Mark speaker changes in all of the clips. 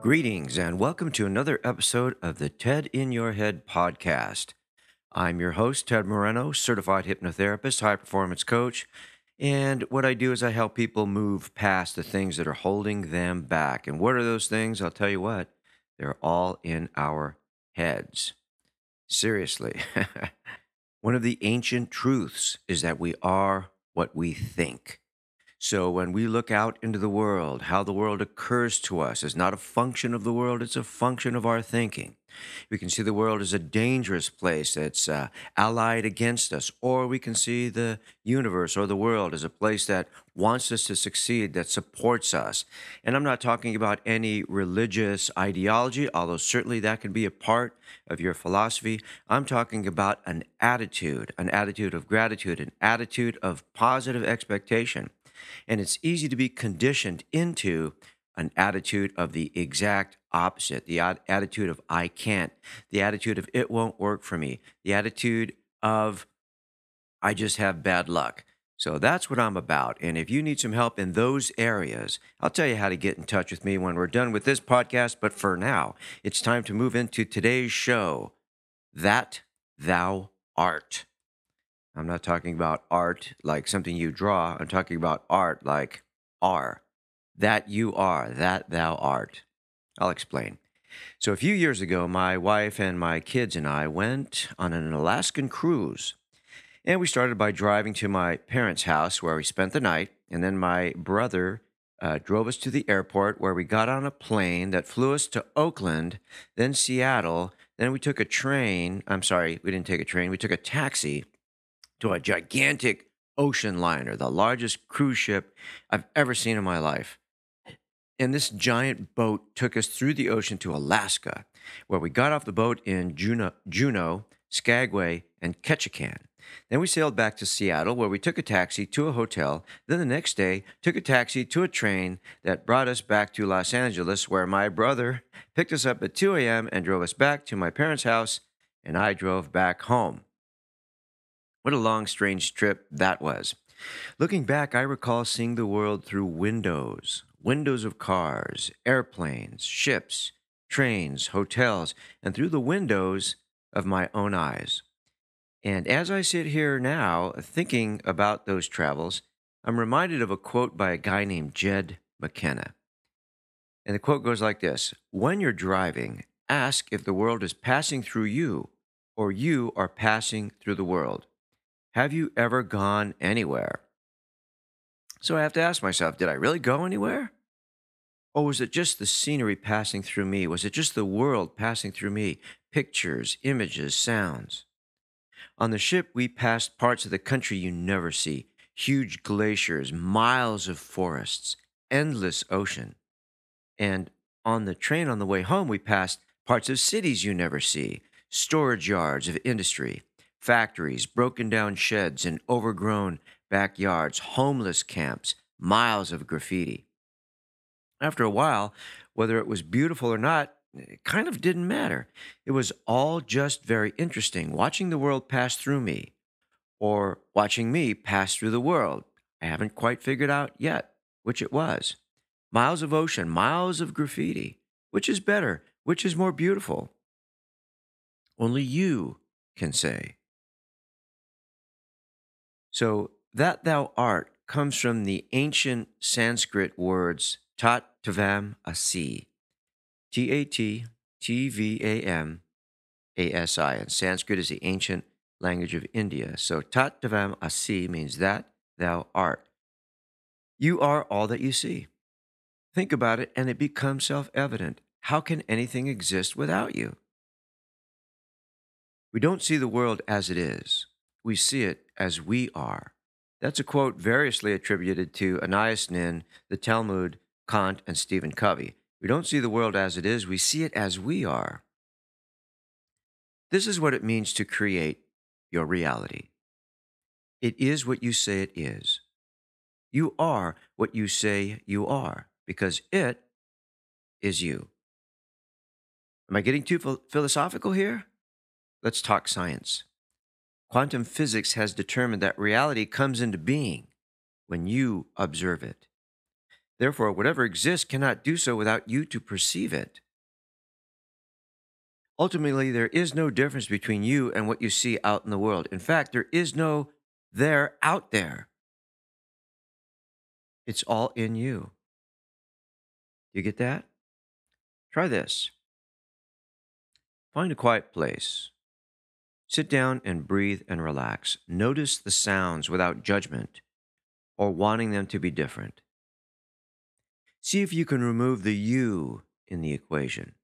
Speaker 1: Greetings and welcome to another episode of the TED in Your Head podcast. I'm your host, Ted Moreno, certified hypnotherapist, high performance coach. And what I do is I help people move past the things that are holding them back. And what are those things? I'll tell you what, they're all in our heads. Seriously. One of the ancient truths is that we are what we think. So when we look out into the world, how the world occurs to us is not a function of the world, it's a function of our thinking. We can see the world as a dangerous place that's uh, allied against us, or we can see the universe or the world as a place that wants us to succeed, that supports us. And I'm not talking about any religious ideology, although certainly that can be a part of your philosophy. I'm talking about an attitude, an attitude of gratitude, an attitude of positive expectation. And it's easy to be conditioned into an attitude of the exact opposite the attitude of I can't, the attitude of it won't work for me, the attitude of I just have bad luck. So that's what I'm about. And if you need some help in those areas, I'll tell you how to get in touch with me when we're done with this podcast. But for now, it's time to move into today's show That Thou Art. I'm not talking about art like something you draw. I'm talking about art like are. That you are, that thou art. I'll explain. So, a few years ago, my wife and my kids and I went on an Alaskan cruise. And we started by driving to my parents' house where we spent the night. And then my brother uh, drove us to the airport where we got on a plane that flew us to Oakland, then Seattle. Then we took a train. I'm sorry, we didn't take a train. We took a taxi to a gigantic ocean liner, the largest cruise ship I've ever seen in my life. And this giant boat took us through the ocean to Alaska, where we got off the boat in Juneau, Juneau Skagway, and Ketchikan. Then we sailed back to Seattle, where we took a taxi to a hotel. Then the next day, took a taxi to a train that brought us back to Los Angeles, where my brother picked us up at 2 a.m. and drove us back to my parents' house, and I drove back home. What a long, strange trip that was. Looking back, I recall seeing the world through windows windows of cars, airplanes, ships, trains, hotels, and through the windows of my own eyes. And as I sit here now thinking about those travels, I'm reminded of a quote by a guy named Jed McKenna. And the quote goes like this When you're driving, ask if the world is passing through you or you are passing through the world. Have you ever gone anywhere? So I have to ask myself, did I really go anywhere? Or was it just the scenery passing through me? Was it just the world passing through me? Pictures, images, sounds. On the ship, we passed parts of the country you never see huge glaciers, miles of forests, endless ocean. And on the train on the way home, we passed parts of cities you never see, storage yards of industry, factories, broken down sheds, and overgrown backyards, homeless camps, miles of graffiti. After a while, whether it was beautiful or not, it kind of didn't matter. It was all just very interesting watching the world pass through me or watching me pass through the world. I haven't quite figured out yet which it was. Miles of ocean, miles of graffiti. Which is better? Which is more beautiful? Only you can say. So, that thou art comes from the ancient Sanskrit words tat tvam asi, T A T T V A M A S I. And Sanskrit is the ancient language of India. So, tat tvam asi means that thou art. You are all that you see. Think about it, and it becomes self evident. How can anything exist without you? We don't see the world as it is, we see it as we are. That's a quote variously attributed to Anais Nin, the Talmud Kant, and Stephen Covey. We don't see the world as it is, we see it as we are. This is what it means to create your reality. It is what you say it is. You are what you say you are because it is you. Am I getting too philosophical here? Let's talk science. Quantum physics has determined that reality comes into being when you observe it. Therefore, whatever exists cannot do so without you to perceive it. Ultimately, there is no difference between you and what you see out in the world. In fact, there is no there out there. It's all in you. You get that? Try this. Find a quiet place. Sit down and breathe and relax. Notice the sounds without judgment or wanting them to be different. See if you can remove the you in the equation.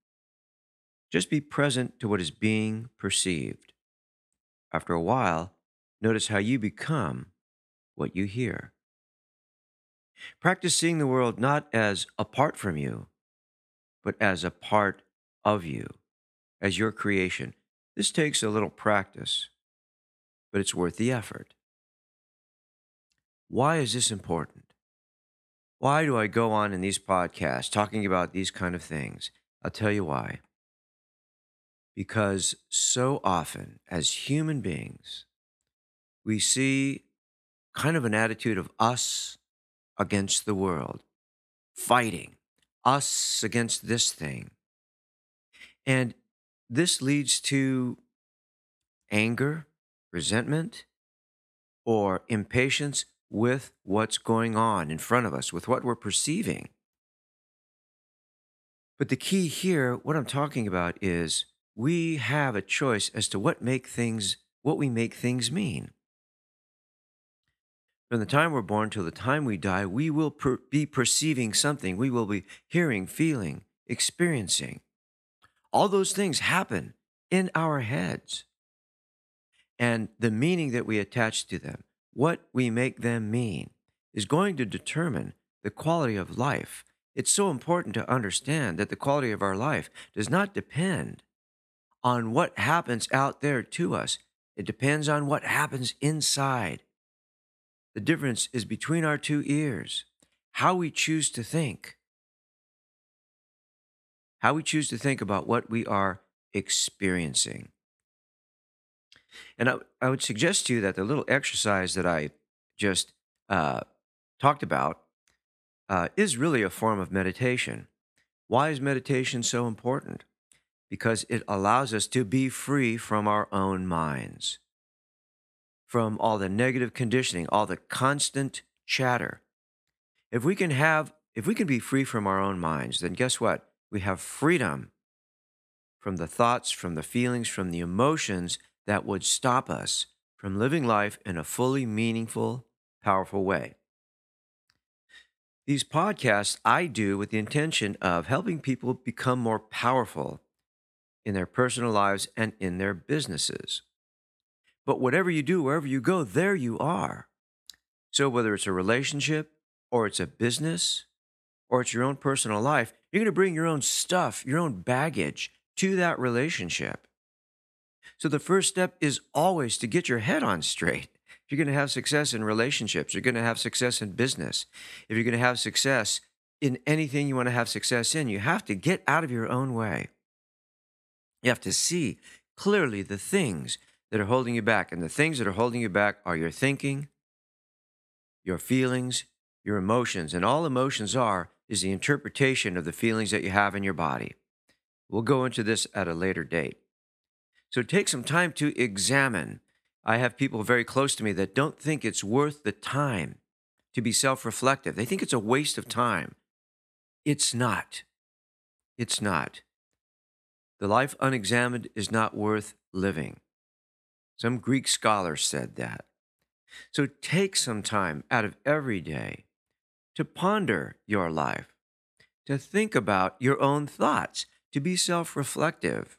Speaker 1: Just be present to what is being perceived. After a while, notice how you become what you hear. Practice seeing the world not as apart from you, but as a part of you, as your creation. This takes a little practice, but it's worth the effort. Why is this important? Why do I go on in these podcasts talking about these kind of things? I'll tell you why. Because so often, as human beings, we see kind of an attitude of us against the world, fighting us against this thing. And this leads to anger, resentment, or impatience with what's going on in front of us, with what we're perceiving. But the key here, what I'm talking about is we have a choice as to what make things what we make things mean. From the time we're born till the time we die, we will per- be perceiving something. We will be hearing, feeling, experiencing. All those things happen in our heads. And the meaning that we attach to them, what we make them mean, is going to determine the quality of life. It's so important to understand that the quality of our life does not depend on what happens out there to us, it depends on what happens inside. The difference is between our two ears, how we choose to think how we choose to think about what we are experiencing. And I, I would suggest to you that the little exercise that I just uh, talked about uh, is really a form of meditation. Why is meditation so important? Because it allows us to be free from our own minds, from all the negative conditioning, all the constant chatter. If we can have, if we can be free from our own minds, then guess what? We have freedom from the thoughts, from the feelings, from the emotions that would stop us from living life in a fully meaningful, powerful way. These podcasts I do with the intention of helping people become more powerful in their personal lives and in their businesses. But whatever you do, wherever you go, there you are. So whether it's a relationship or it's a business or it's your own personal life, you're going to bring your own stuff, your own baggage to that relationship. So the first step is always to get your head on straight. If you're going to have success in relationships, you're going to have success in business. If you're going to have success in anything you want to have success in, you have to get out of your own way. You have to see clearly the things that are holding you back. And the things that are holding you back are your thinking, your feelings, your emotions. And all emotions are is the interpretation of the feelings that you have in your body. We'll go into this at a later date. So take some time to examine. I have people very close to me that don't think it's worth the time to be self reflective. They think it's a waste of time. It's not. It's not. The life unexamined is not worth living. Some Greek scholar said that. So take some time out of every day to ponder your life, to think about your own thoughts, to be self reflective,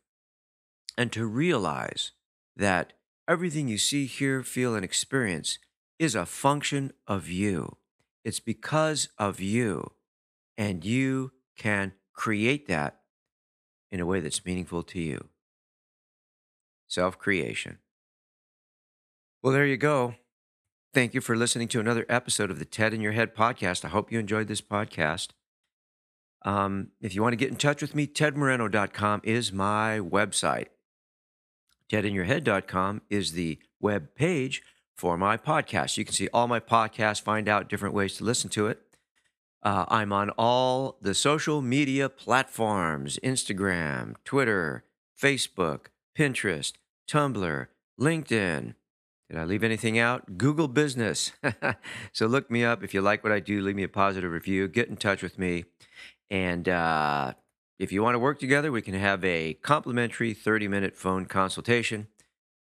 Speaker 1: and to realize that everything you see, hear, feel, and experience is a function of you. It's because of you. and you can create that in a way that's meaningful to you. Self creation. Well, there you go. Thank you for listening to another episode of the TED in Your Head podcast. I hope you enjoyed this podcast. Um, if you want to get in touch with me, tedmoreno.com is my website. TedInYourHead.com is the web page for my podcast. You can see all my podcasts, find out different ways to listen to it. Uh, I'm on all the social media platforms Instagram, Twitter, Facebook, Pinterest, Tumblr, LinkedIn. Did I leave anything out? Google Business. so look me up. If you like what I do, leave me a positive review. Get in touch with me. And uh, if you want to work together, we can have a complimentary 30 minute phone consultation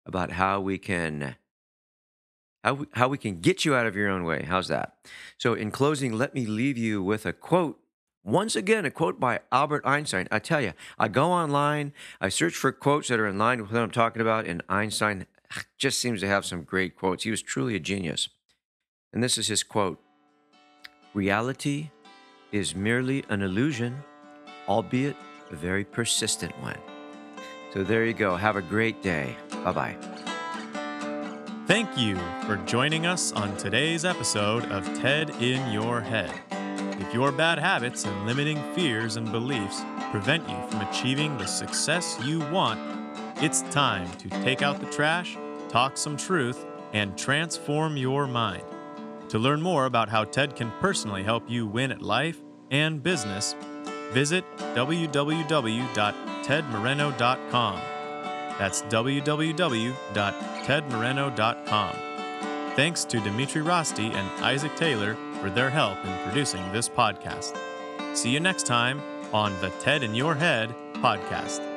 Speaker 1: about how we can. How we, how we can get you out of your own way. How's that? So, in closing, let me leave you with a quote once again, a quote by Albert Einstein. I tell you, I go online, I search for quotes that are in line with what I'm talking about, and Einstein just seems to have some great quotes. He was truly a genius. And this is his quote Reality is merely an illusion, albeit a very persistent one. So there you go. Have a great day. Bye bye.
Speaker 2: Thank you for joining us on today's episode of TED in Your Head. If your bad habits and limiting fears and beliefs prevent you from achieving the success you want, it's time to take out the trash talk some truth, and transform your mind. To learn more about how TED can personally help you win at life and business, visit www.tedmoreno.com. That's www.tedmoreno.com. Thanks to Dimitri Rosti and Isaac Taylor for their help in producing this podcast. See you next time on the TED in Your Head podcast.